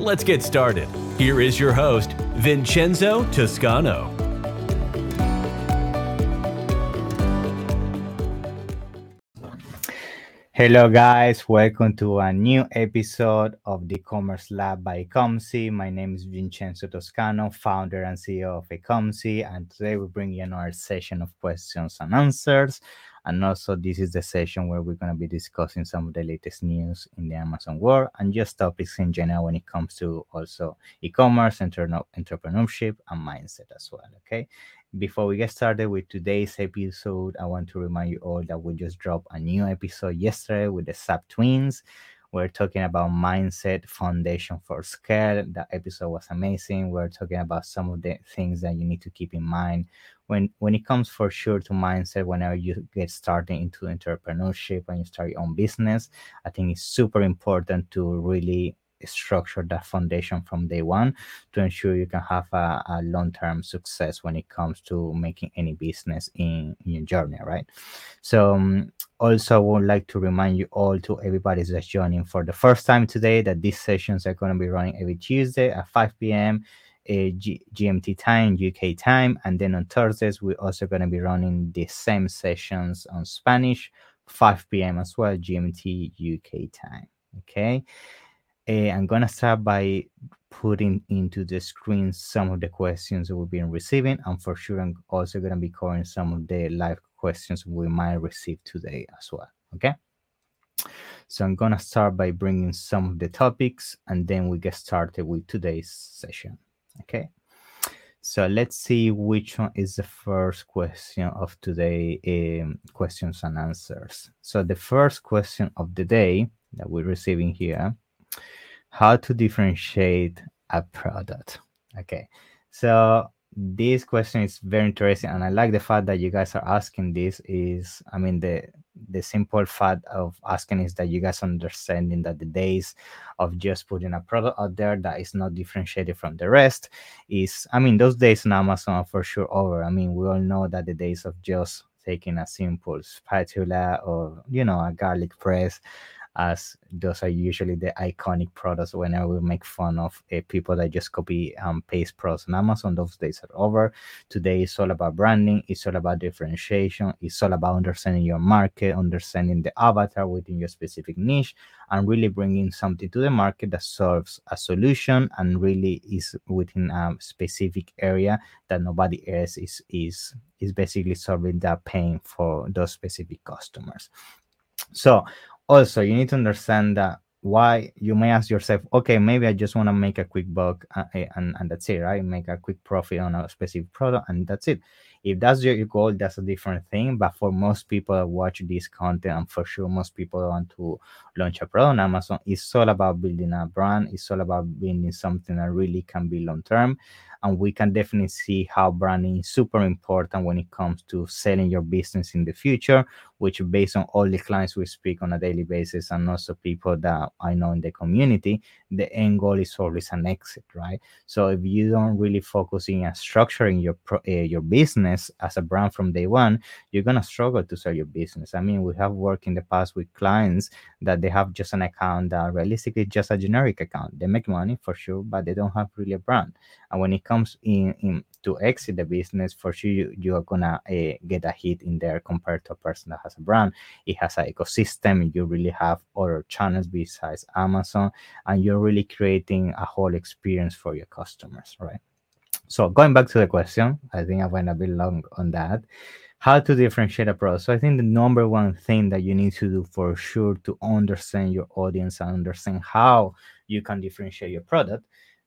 Let's get started. Here is your host, Vincenzo Toscano. Hello, guys. Welcome to a new episode of the Commerce Lab by Ecomcy. My name is Vincenzo Toscano, founder and CEO of Ecomcy, and today we bring you another session of questions and answers. And also, this is the session where we're going to be discussing some of the latest news in the Amazon world and just topics in general when it comes to also e-commerce, entrepreneurship, and mindset as well. Okay. Before we get started with today's episode, I want to remind you all that we just dropped a new episode yesterday with the Sub Twins. We're talking about mindset foundation for scale. That episode was amazing. We're talking about some of the things that you need to keep in mind when when it comes for sure to mindset. Whenever you get started into entrepreneurship and you start your own business, I think it's super important to really structure that foundation from day one to ensure you can have a, a long-term success when it comes to making any business in, in your journey right so um, also i would like to remind you all to everybody that's joining for the first time today that these sessions are going to be running every tuesday at 5 p.m G- gmt time uk time and then on thursdays we're also going to be running the same sessions on spanish 5 p.m as well gmt uk time okay uh, I'm gonna start by putting into the screen some of the questions we've been receiving, and for sure, I'm also gonna be covering some of the live questions we might receive today as well. Okay. So I'm gonna start by bringing some of the topics, and then we get started with today's session. Okay. So let's see which one is the first question of today um, questions and answers. So the first question of the day that we're receiving here how to differentiate a product. Okay, so this question is very interesting, and I like the fact that you guys are asking this. Is I mean the the simple fact of asking is that you guys understanding that the days of just putting a product out there that is not differentiated from the rest is I mean those days on Amazon are for sure over. I mean we all know that the days of just taking a simple spatula or you know a garlic press as those are usually the iconic products when I will make fun of uh, people that just copy and paste products on Amazon. Those days are over. Today is all about branding, it's all about differentiation, it's all about understanding your market, understanding the avatar within your specific niche, and really bringing something to the market that serves a solution and really is within a specific area that nobody else is is is basically solving that pain for those specific customers. So also you need to understand that why you may ask yourself okay maybe i just want to make a quick buck uh, eh, and, and that's it right? Make a quick profit on a specific product and that's it. If that's your goal that's a different thing but for most people that watch this content and for sure most people want to launch a product on amazon it's all about building a brand it's all about building something that really can be long term and we can definitely see how branding is super important when it comes to selling your business in the future which based on all the clients we speak on a daily basis and also people that i know in the community the end goal is always an exit right? So if you don't really focus in structuring your uh, your business as a brand from day one you're gonna struggle to sell your business. I mean we have worked in the past with clients that they have just an account that realistically just a generic account. They make money for sure but they don't have really a brand and when it comes in, in to exit the business for sure you, you are gonna uh, get a hit in there compared to a person that has a brand. It has an ecosystem you really have other channels besides amazon and you're really creating a whole experience for your customers right? So going back to the question i think i went a bit long on that. How to differentiate a product? So i think the number one thing that you need to do for sure to understand your audience and understand how you can differentiate your product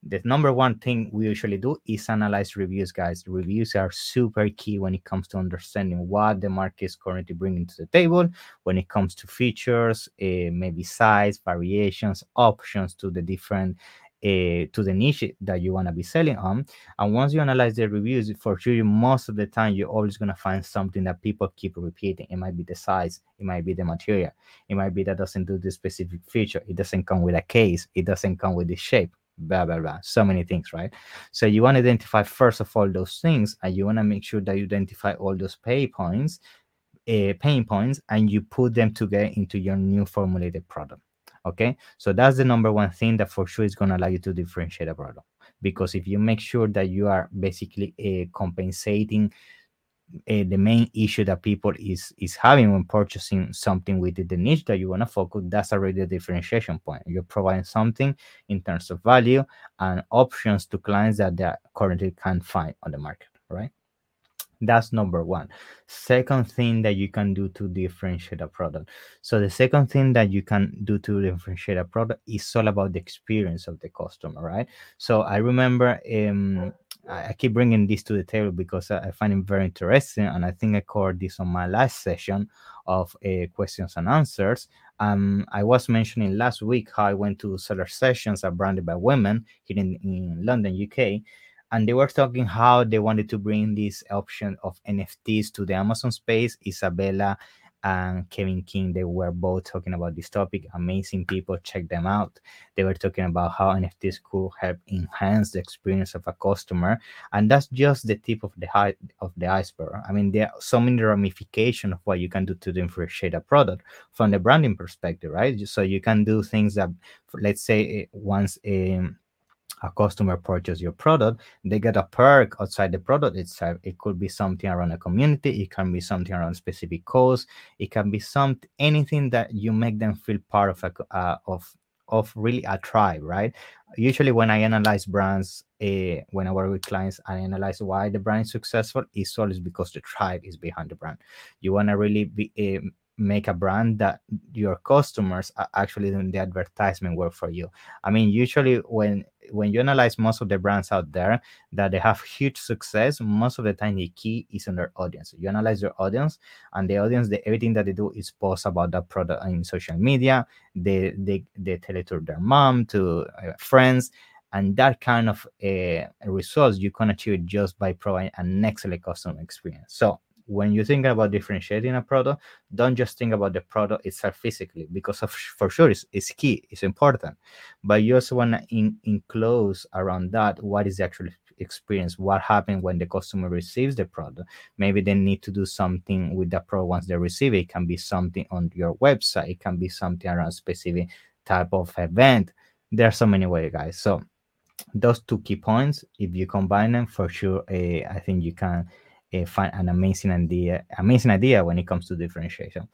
the number one thing we usually do is analyze reviews guys reviews are super key when it comes to understanding what the market is currently bringing to the table when it comes to features uh, maybe size variations options to the different uh, to the niche that you want to be selling on. And once you analyze the reviews, for sure, most of the time you're always going to find something that people keep repeating. It might be the size, it might be the material, it might be that doesn't do this specific feature, it doesn't come with a case, it doesn't come with the shape blah blah blah. So many things right? So you want to identify first of all those things and you want to make sure that you identify all those pay points uh, pain points and you put them together into your new formulated product okay? So that's the number one thing that for sure is going to allow you to differentiate a product because if you make sure that you are basically uh, compensating uh, the main issue that people is is having when purchasing something within the niche that you want to focus that's already a differentiation point. You're providing something in terms of value and options to clients that they currently can't find on the market right that's number one. Second thing that you can do to differentiate a product. So the second thing that you can do to differentiate a product is all about the experience of the customer, right? So I remember um, I keep bringing this to the table because I find it very interesting, and I think I covered this on my last session of uh, questions and answers. Um, I was mentioning last week how I went to seller sessions at Branded by Women here in, in London, UK, and they were talking how they wanted to bring this option of NFTs to the Amazon space. Isabella and Kevin King, they were both talking about this topic. Amazing people, check them out. They were talking about how NFTs could help enhance the experience of a customer, and that's just the tip of the high, of the iceberg. I mean, there are so many ramifications of what you can do to differentiate a product from the branding perspective, right? So you can do things that, let's say, eh, once. Um, a customer purchase your product, they get a perk outside the product itself. It could be something around a community, it can be something around specific cause, it can be some anything that you make them feel part of a uh, of of really a tribe, right? Usually, when I analyze brands, uh, when I work with clients, I analyze why the brand is successful. It's always because the tribe is behind the brand. You want to really be uh, make a brand that your customers are actually doing the advertisement work for you. I mean, usually when when you analyze most of the brands out there that they have huge success, most of the time the key is on their audience. You analyze your audience, and the audience, the, everything that they do is post about that product in social media. They they they tell it to their mom, to uh, friends, and that kind of uh, results you can achieve just by providing an excellent customer experience. So when you think about differentiating a product, don't just think about the product itself physically, because of, for sure it's, it's key, it's important. But you also want to enclose around that what is the actual experience, what happened when the customer receives the product. Maybe they need to do something with the product once they receive it. It can be something on your website, it can be something around a specific type of event. There are so many ways, guys. So those two key points, if you combine them, for sure, uh, I think you can find an amazing idea, amazing idea when it comes to differentiation.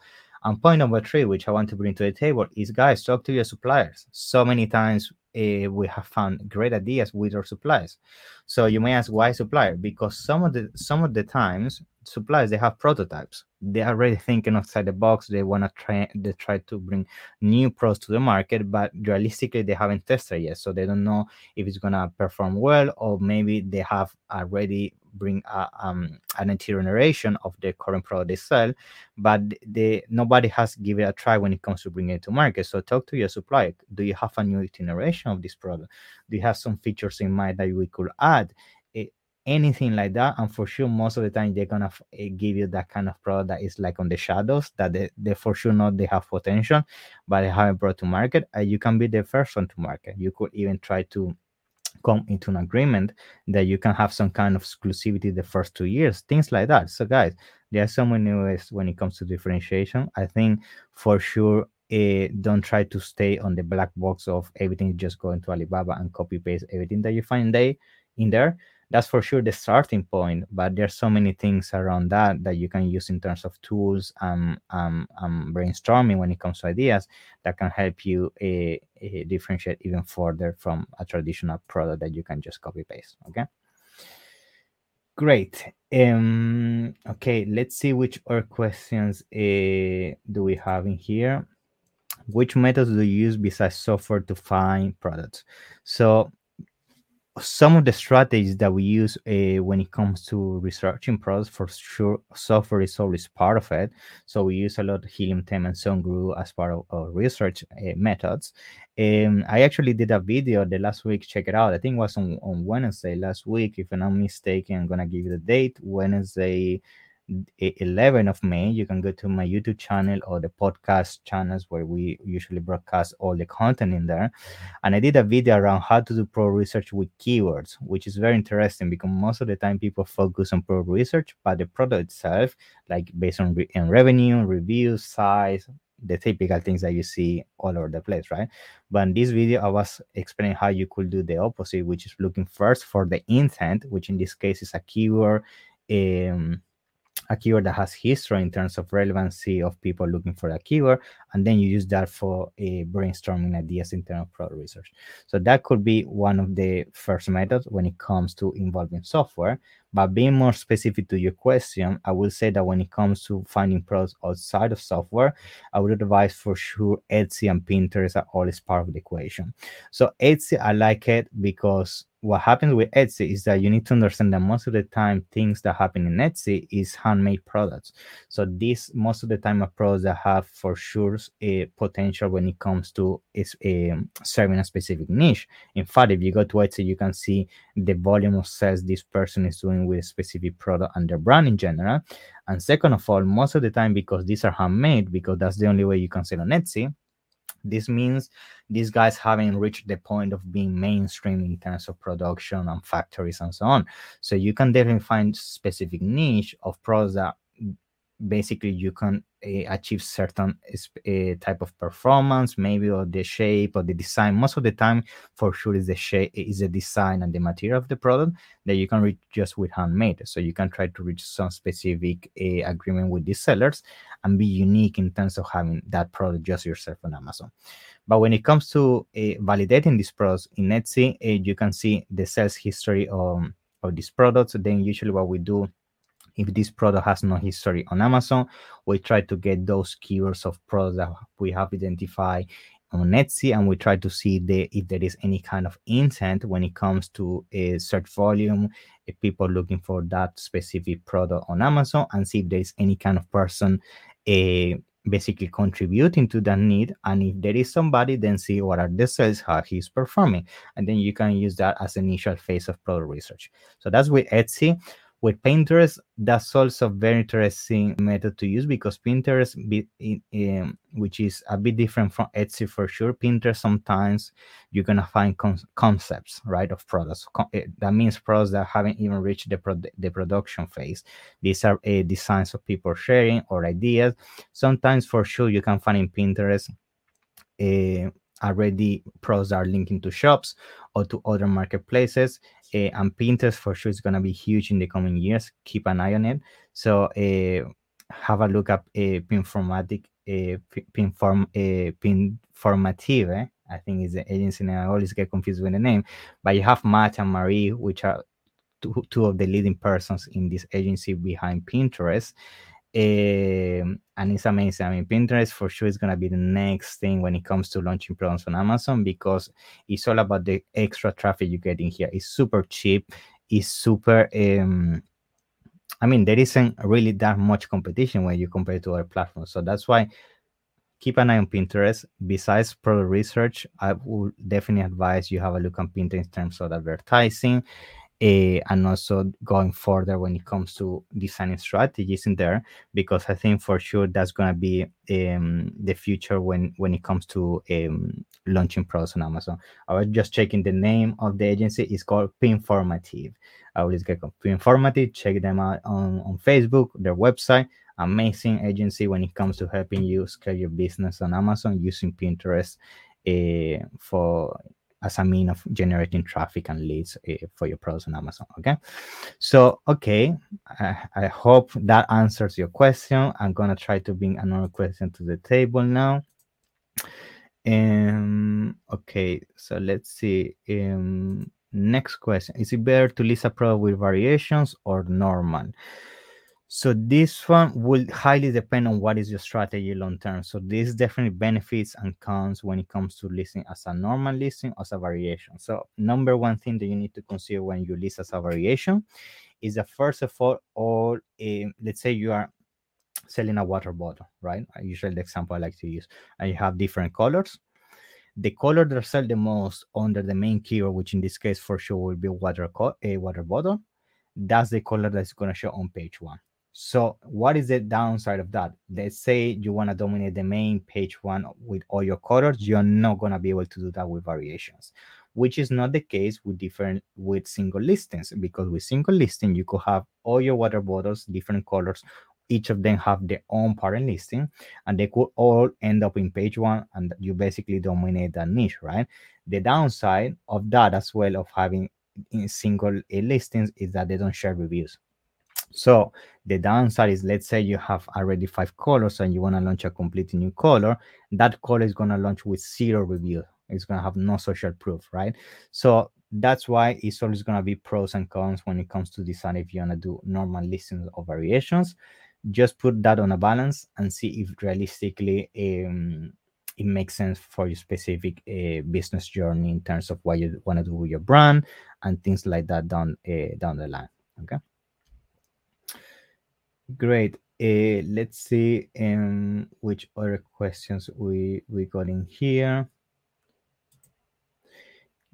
And point number three, which I want to bring to the table, is guys, talk to your suppliers. So many times uh, we have found great ideas with our suppliers. So you may ask, why supplier? Because some of the some of the times suppliers they have prototypes. They are already thinking outside the box. They want to try they try to bring new products to the market, but realistically they haven't tested yet, so they don't know if it's gonna perform well, or maybe they have already bring a, um, an itineration of the current product they sell, but the nobody has given it a try when it comes to bringing it to market. So talk to your supplier. Do you have a new iteration of this product? Do you have some features in mind that we could add? Anything like that and for sure most of the time they're gonna f- eh, give you that kind of product that is like on the shadows that they, they for sure know they have potential but they haven't brought to market uh, you can be the first one to market you could even try to come into an agreement that you can have some kind of exclusivity the first two years, things like that. So, guys, there are so many ways when it comes to differentiation. I think for sure, uh, don't try to stay on the black box of everything just going to Alibaba and copy paste everything that you find there in there that's for sure the starting point but there's so many things around that that you can use in terms of tools and um, um, brainstorming when it comes to ideas that can help you uh, uh, differentiate even further from a traditional product that you can just copy paste okay? Great. Um okay let's see which other questions uh, do we have in here. Which methods do you use besides software to find products? So some of the strategies that we use uh, when it comes to researching products, for sure, software is always part of it. So we use a lot of Helium 10 and ZonGuru as part of our research uh, methods. Um, I actually did a video the last week. Check it out. I think it was on, on Wednesday last week. If I'm not mistaken, I'm gonna give you the date. Wednesday, 11 of May, you can go to my YouTube channel or the podcast channels where we usually broadcast all the content in there. And I did a video around how to do pro research with keywords, which is very interesting because most of the time people focus on pro research, but the product itself, like based on re- revenue, reviews, size, the typical things that you see all over the place, right? But in this video, I was explaining how you could do the opposite, which is looking first for the intent, which in this case is a keyword. Um, a keyword that has history in terms of relevancy of people looking for a keyword, and then you use that for a brainstorming ideas in terms of product research. So that could be one of the first methods when it comes to involving software. But being more specific to your question, I will say that when it comes to finding products outside of software, I would advise for sure Etsy and Pinterest are always part of the equation. So Etsy, I like it because what happens with Etsy is that you need to understand that most of the time things that happen in Etsy is handmade products. So this most of the time are products that have for sure a potential when it comes to is um, serving a specific niche. In fact, if you go to Etsy, you can see the volume of sales this person is doing with a specific product and their brand in general. And second of all, most of the time because these are handmade, because that's the only way you can sell on Etsy this means these guys haven't reached the point of being mainstream in terms of production and factories and so on. So you can definitely find specific niche of products that basically you can uh, achieve certain uh, type of performance maybe or the shape or the design. Most of the time for sure is the shape is the design and the material of the product that you can reach just with handmade. So you can try to reach some specific uh, agreement with these sellers and be unique in terms of having that product just yourself on amazon. But when it comes to validating this products in etsy you can see the sales history of, of these products. Then usually what we do if this product has no history on Amazon, we try to get those keywords of products that we have identified on Etsy, and we try to see the, if there is any kind of intent when it comes to a search volume, if people looking for that specific product on Amazon, and see if there is any kind of person uh, basically contributing to that need. And if there is somebody, then see what are the sales, how he's performing, and then you can use that as initial phase of product research. So that's with Etsy with Pinterest, that's also a very interesting method to use because Pinterest, which is a bit different from Etsy for sure. Pinterest sometimes you're gonna find con- concepts, right, of products. Eh, that means products that haven't even reached the pro- the production phase. These are uh, designs of people sharing or ideas. Sometimes for sure you can find in Pinterest. Uh, already pros are linking to shops or to other marketplaces uh, and pinterest for sure is going to be huge in the coming years. Keep an eye on it. So uh, have a look at uh, pinformatic uh, pinform uh, pinformative eh? i think is the agency name. I always get confused with the name. But you have matt and marie which are two, two of the leading persons in this agency behind pinterest and it's amazing. I mean, Pinterest for sure is going to be the next thing when it comes to launching products on Amazon because it's all about the extra traffic you get in here. It's super cheap. It's super. Um, I mean, there isn't really that much competition when you compare to other platforms. So that's why keep an eye on Pinterest. Besides product research, I would definitely advise you have a look on Pinterest in terms of advertising uh, and also going further when it comes to designing strategies in there because i think for sure that's going to be um, the future when when it comes to um, launching products on amazon. I was just checking the name of the agency. It's called pinformative. I will just get pinformative check them out on, on facebook their website. Amazing agency when it comes to helping you scale your business on amazon using pinterest uh, for as a mean of generating traffic and leads uh, for your products on Amazon. Okay. So, okay. I, I, hope that answers your question. I'm going to try to bring another question to the table now. Um, okay. So let's see. Um, next question. Is it better to list a product with variations or normal? So this one will highly depend on what is your strategy long term. So this definitely benefits and cons when it comes to listing as a normal listing as a variation. So number one thing that you need to consider when you list as a variation is that first of all, all uh, let's say you are selling a water bottle, right? Usually the example I like to use, and you have different colors. The color that sell the most under the main keyword, which in this case for sure will be water a water bottle, that's the color that's going to show on page one so what is the downside of that? Let's say you want to dominate the main page one with all your colors, you're not going to be able to do that with variations, which is not the case with different with single listings because with single listing you could have all your water bottles different colors each of them have their own parent listing and they could all end up in page one and you basically dominate that niche right the downside of that as well of having in single eh, listings is that they don't share reviews so the downside is let's say you have already five colors and you want to launch a completely new color, that color is going to launch with zero review. It's going to have no social proof, right? So that's why it's always going to be pros and cons when it comes to deciding if you want to do normal listings or variations. Just put that on a balance and see if realistically um, it makes sense for your specific uh, business journey in terms of what you want to do with your brand and things like that down uh, down the line. Okay. Great. Uh, let's see um, which other questions we we got in here.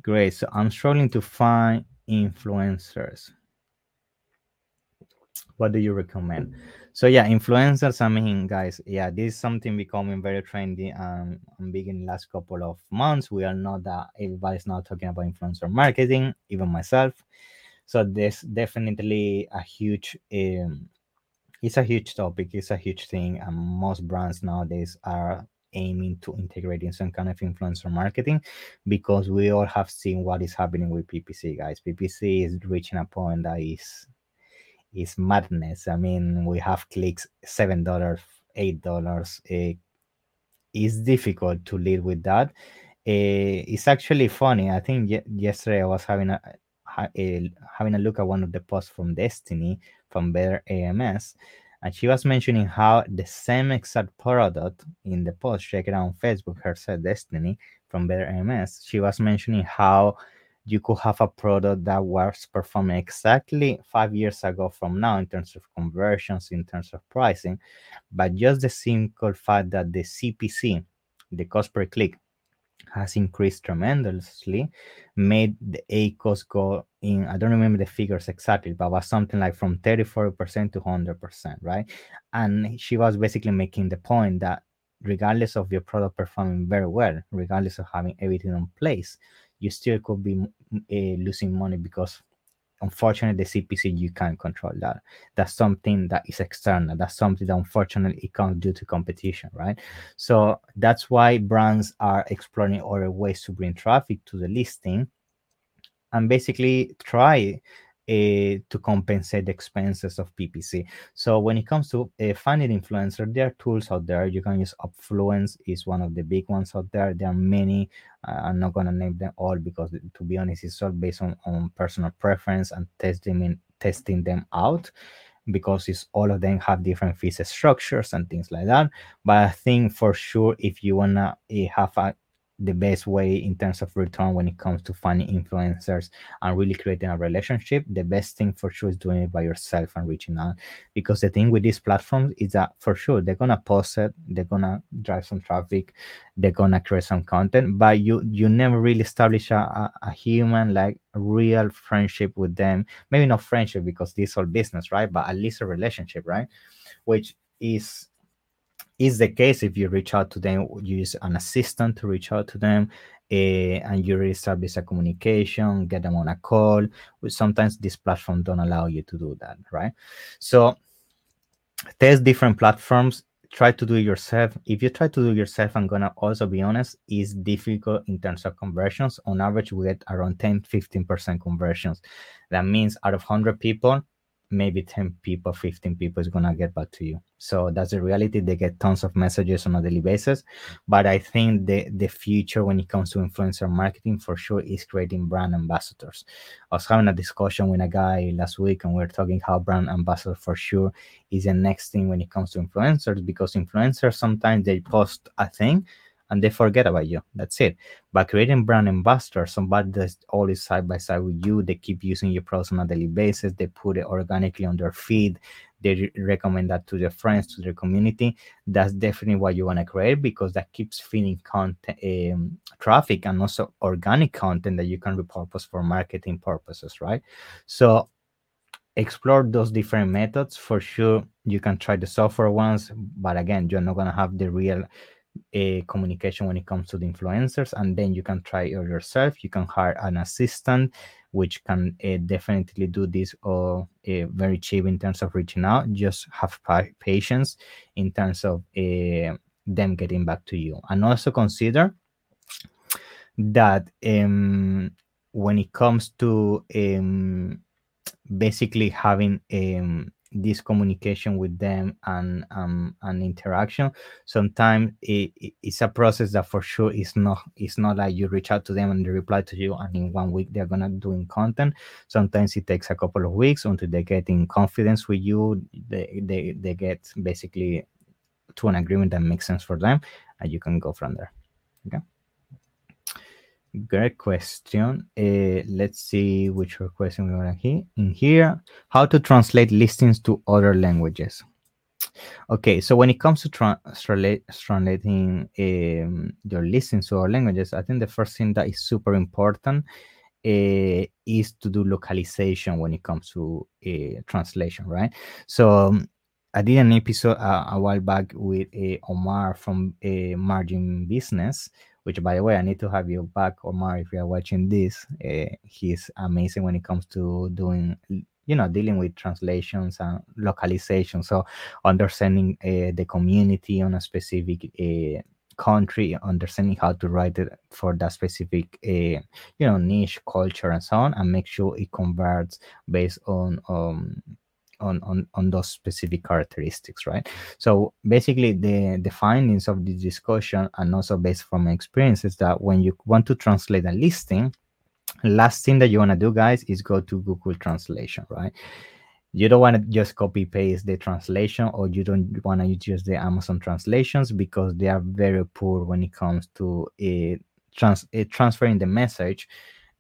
Great. So I'm struggling to find influencers. What do you recommend? So yeah, influencers. I mean, guys, yeah, this is something becoming very trendy um, and big in the last couple of months. We are not that everybody's now talking about influencer marketing, even myself. So there's definitely a huge um, it's a huge topic it's a huge thing and most brands nowadays are aiming to integrate in some kind of influencer marketing because we all have seen what is happening with ppc guys. Ppc is reaching a point that is is madness. I mean we have clicks seven dollars eight dollars. Uh, it's difficult to live with that. Uh, it's actually funny. I think yesterday i was having a, a, having a look at one of the posts from destiny from Better AMS, and she was mentioning how the same exact product in the post, check it out on Facebook, her said Destiny from Better AMS. She was mentioning how you could have a product that was performing exactly five years ago from now in terms of conversions, in terms of pricing, but just the simple fact that the CPC, the cost per click, has increased tremendously, made the ACOS go in, I don't remember the figures exactly, but was something like from 34% to 100%, right? And she was basically making the point that regardless of your product performing very well, regardless of having everything in place, you still could be uh, losing money because unfortunately the cpc you can't control that. That's something that is external. That's something that unfortunately it can't do to competition right? So that's why brands are exploring other ways to bring traffic to the listing and basically try uh, to compensate the expenses of PPC. So when it comes to uh, finding influencer, there are tools out there. You can use Upfluence is one of the big ones out there. There are many. Uh, I'm not gonna name them all because, to be honest, it's all based on, on personal preference and testing in, testing them out because it's all of them have different fees structures and things like that. But I think for sure, if you wanna have a the best way in terms of return when it comes to finding influencers and really creating a relationship the best thing for sure is doing it by yourself and reaching out. Because the thing with these platforms is that for sure they're gonna post it they're gonna drive some traffic they're gonna create some content but you you never really establish a, a, a human like real friendship with them. Maybe not friendship because this is all business right? But at least a relationship right? Which is is the case if you reach out to them, use an assistant to reach out to them, uh, and you establish a communication, get them on a call. Sometimes this platform don't allow you to do that, right? So test different platforms. Try to do it yourself. If you try to do it yourself, I'm gonna also be honest, it's difficult in terms of conversions. On average, we get around 10, 15% conversions. That means out of 100 people, maybe 10 people 15 people is gonna get back to you. So that's the reality. They get tons of messages on a daily basis. But i think the the future when it comes to influencer marketing for sure is creating brand ambassadors. I was having a discussion with a guy last week and we are talking how brand ambassador for sure is the next thing when it comes to influencers because influencers sometimes they post a thing and they forget about you. That's it. By creating brand ambassadors, somebody that's always side by side with you, they keep using your products on a daily basis, they put it organically on their feed, they re- recommend that to their friends, to their community. That's definitely what you want to create because that keeps feeding content um, traffic and also organic content that you can repurpose for marketing purposes, right? So explore those different methods for sure you can try the software ones but again you're not going to have the real a communication when it comes to the influencers and then you can try it yourself. You can hire an assistant which can uh, definitely do this uh, uh, very cheap in terms of reaching out. Just have patience in terms of them getting back to you. And also consider that um, when it comes to um, basically having um, this communication with them and um, and interaction. Sometimes it, it's a process that for sure is not it's not like you reach out to them and they reply to you and in one week they're gonna doing content. Sometimes it takes a couple of weeks until they get in confidence with you. They they, they get basically to an agreement that makes sense for them and you can go from there. Okay Great question. Uh, let's see which question we want to in here. How to translate listings to other languages. Okay, so when it comes to tra translating um, your listings to other languages, I think the first thing that is super important uh, is to do localization when it comes to uh, translation, right? So um, I did an episode uh, a while back with uh, Omar from uh, Margin Business, which by the way, I need to have you back, Omar, if you are watching this. Uh, he's amazing when it comes to doing, you know, dealing with translations and localization. So understanding uh, the community on a specific uh, country, understanding how to write it for that specific, you know, niche culture and so on, and make sure it converts based on um, on, on, on those specific characteristics, right? So basically the, the findings of this discussion and also based from my experience is that when you want to translate a listing, last thing that you want to do guys is go to Google Translation, right? You don't want to just copy paste the translation or you don't want to use the Amazon translations because they are very poor when it comes to uh, trans uh, transferring the message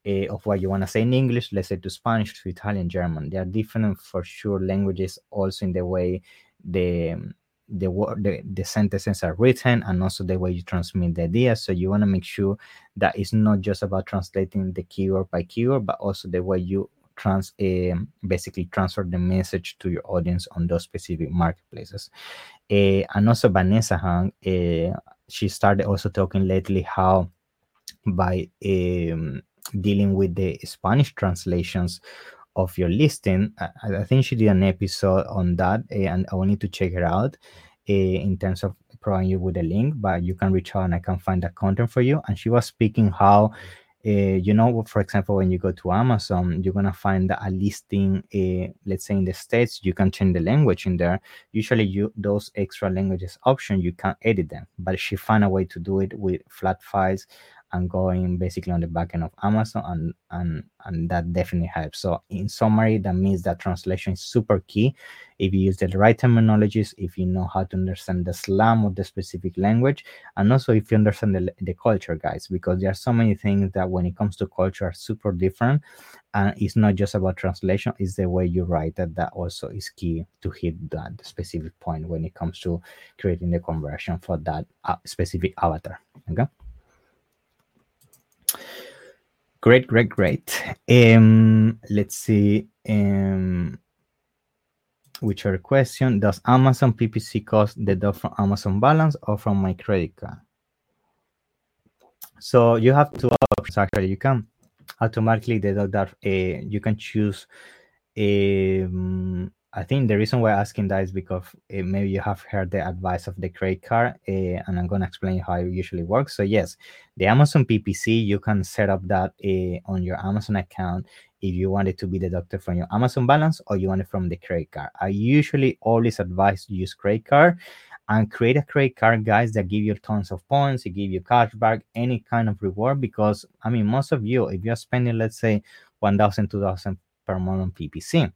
uh, of what you want to say in English, let's say to Spanish, to Italian, German. They are different for sure languages, also in the way the the word the, the sentences are written and also the way you transmit the idea. So you want to make sure that it's not just about translating the keyword by keyword, but also the way you trans uh, basically transfer the message to your audience on those specific marketplaces. Uh, and also Vanessa Hung, uh, she started also talking lately how by um, dealing with the Spanish translations of your listing. I, I, think she did an episode on that, uh, and I will need to check her out uh, in terms of providing you with a link. But you can reach out, and I can find that content for you. And she was speaking how. Uh, you know, for example, when you go to Amazon, you're gonna find a listing. Uh, let's say in the states, you can change the language in there. Usually, you those extra languages option you can edit them, but she found a way to do it with flat files and going basically on the backend of Amazon and and and that definitely helps. So in summary, that means that translation is super key. If you use the right terminologies, if you know how to understand the slang of the specific language, and also if you understand the, the culture, guys, because there are so many things that when it comes to culture are super different. And it's not just about translation, it's the way you write that that also is key to hit that specific point when it comes to creating the conversion for that uh, specific avatar. Okay. Great, great, great. Um, let's see. Um, which are question? Does Amazon PPC cost the deduct from Amazon balance or from my credit card? So you have two options actually. You can automatically deduct that. Uh, you can choose um, I think the reason we're asking that is because uh, maybe you have heard the advice of the credit card, uh, and I'm going to explain how it usually works. So, yes, the Amazon PPC, you can set up that uh, on your Amazon account if you want it to be deducted from your Amazon balance or you want it from the credit card. I usually always advise use credit card and create a credit card, guys, that give you tons of points, it give you cashback, any kind of reward. Because I mean, most of you, if you're spending, let's say, 1,000, 2,000 per month on PPC,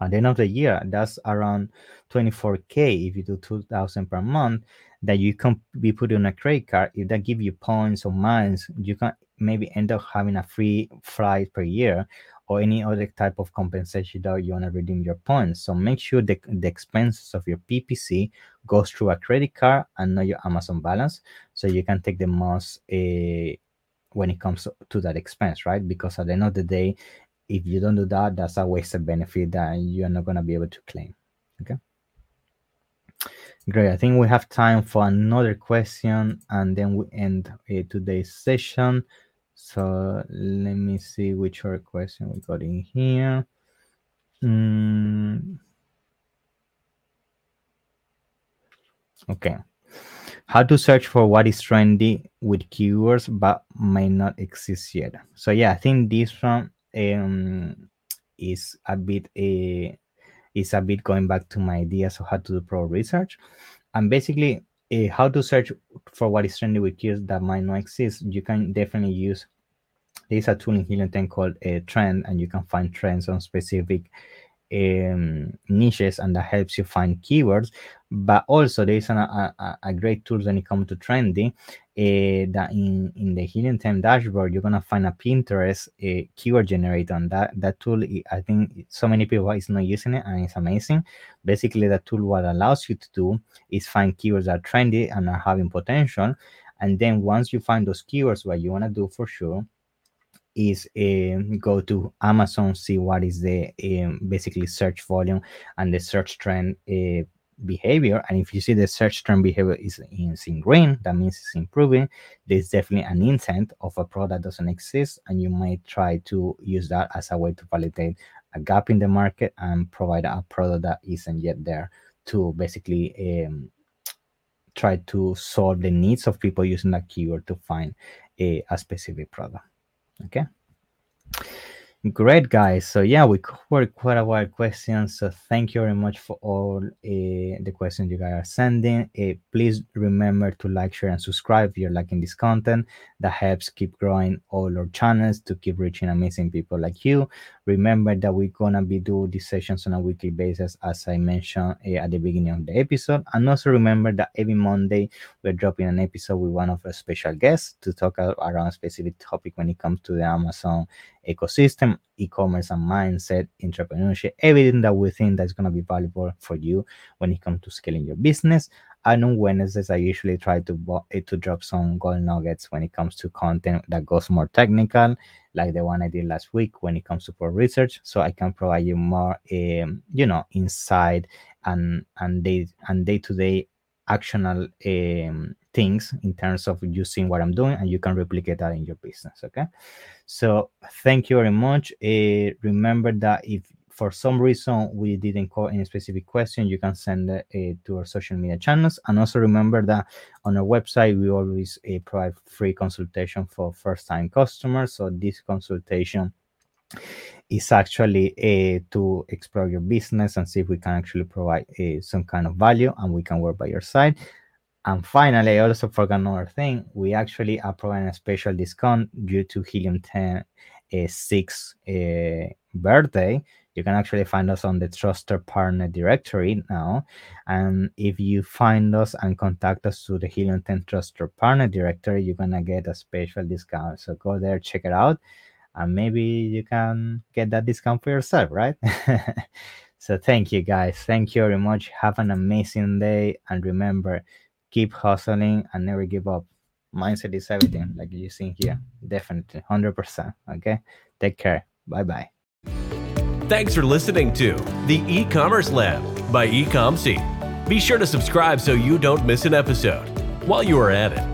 at the end of the year, that's around 24k if you do 2,000 per month that you can be put on a credit card. If that give you points or miles, you can maybe end up having a free flight per year or any other type of compensation that you want to redeem your points. So make sure the, the expenses of your PPC goes through a credit card and not your Amazon balance, so you can take the most uh, when it comes to that expense, right? Because at the end of the day, if you don't do that, that's a wasted benefit that you're not going to be able to claim. Okay. Great. I think we have time for another question and then we end uh, today's session. So let me see which other question we got in here. Mm. Okay. How to search for what is trendy with keywords but may not exist yet. So yeah, I think this one um, is a bit uh, is a bit going back to my ideas of how to do pro research. And basically uh, how to search for what is trending with keywords that might not exist you can definitely use there's a tool in helium 10 called a trend and you can find trends on specific um, niches and that helps you find keywords but also there is an, a, a great tool when it comes to trending uh, that in, in the helium 10 dashboard you're gonna find a pinterest a keyword generator and that that tool i think so many people is not using it and it's amazing. Basically the tool what allows you to do is find keywords that are trendy and are having potential and then once you find those keywords what you want to do for sure is um, go to Amazon, see what is the um, basically search volume and the search trend uh, behavior. And if you see the search trend behavior is in, in green, that means it's improving. There's definitely an intent of a product that doesn't exist, and you might try to use that as a way to validate a gap in the market and provide a product that isn't yet there to basically um, try to solve the needs of people using that keyword to find a, a specific product. Okay. Great, guys. So yeah, we covered quite a of questions. So thank you very much for all uh, the questions you guys are sending. Uh, please remember to like, share, and subscribe if you're liking this content. That helps keep growing all our channels to keep reaching amazing people like you. Remember that we're gonna be doing these sessions on a weekly basis, as I mentioned uh, at the beginning of the episode. And also remember that every Monday we're dropping an episode with one of our special guests to talk around a specific topic when it comes to the Amazon ecosystem, e-commerce and mindset, entrepreneurship, everything that we think that's going to be valuable for you when it comes to scaling your business. And on Wednesdays, I usually try to eh, to drop some gold nuggets when it comes to content that goes more technical, like the one I did last week when it comes to pro research. So I can provide you more, um, you know, insight and and day and day to day actional um, things in terms of using what I'm doing, and you can replicate that in your business. Okay. So thank you very much. Uh, remember that if for some reason we didn't call any specific question, you can send it uh, to our social media channels. And also remember that on our website, we always uh, provide free consultation for first time customers. So this consultation is actually uh, to explore your business and see if we can actually provide uh, some kind of value and we can work by your side. And finally, I also forgot another thing. We actually are providing a special discount due to Helium 10 uh, 6 uh, birthday. You can actually find us on the Trusted Partner directory now. And if you find us and contact us through the Helium 10 Trusted Partner directory, you're going to get a special discount. So go there, check it out, and maybe you can get that discount for yourself, right? so thank you guys. Thank you very much. Have an amazing day. And remember, keep hustling and never give up. Mindset is everything, like you see here. Definitely, 100%. Okay. Take care. Bye bye. Thanks for listening to the e commerce lab by Ecomcy. Be sure to subscribe so you don't miss an episode. While you are at it,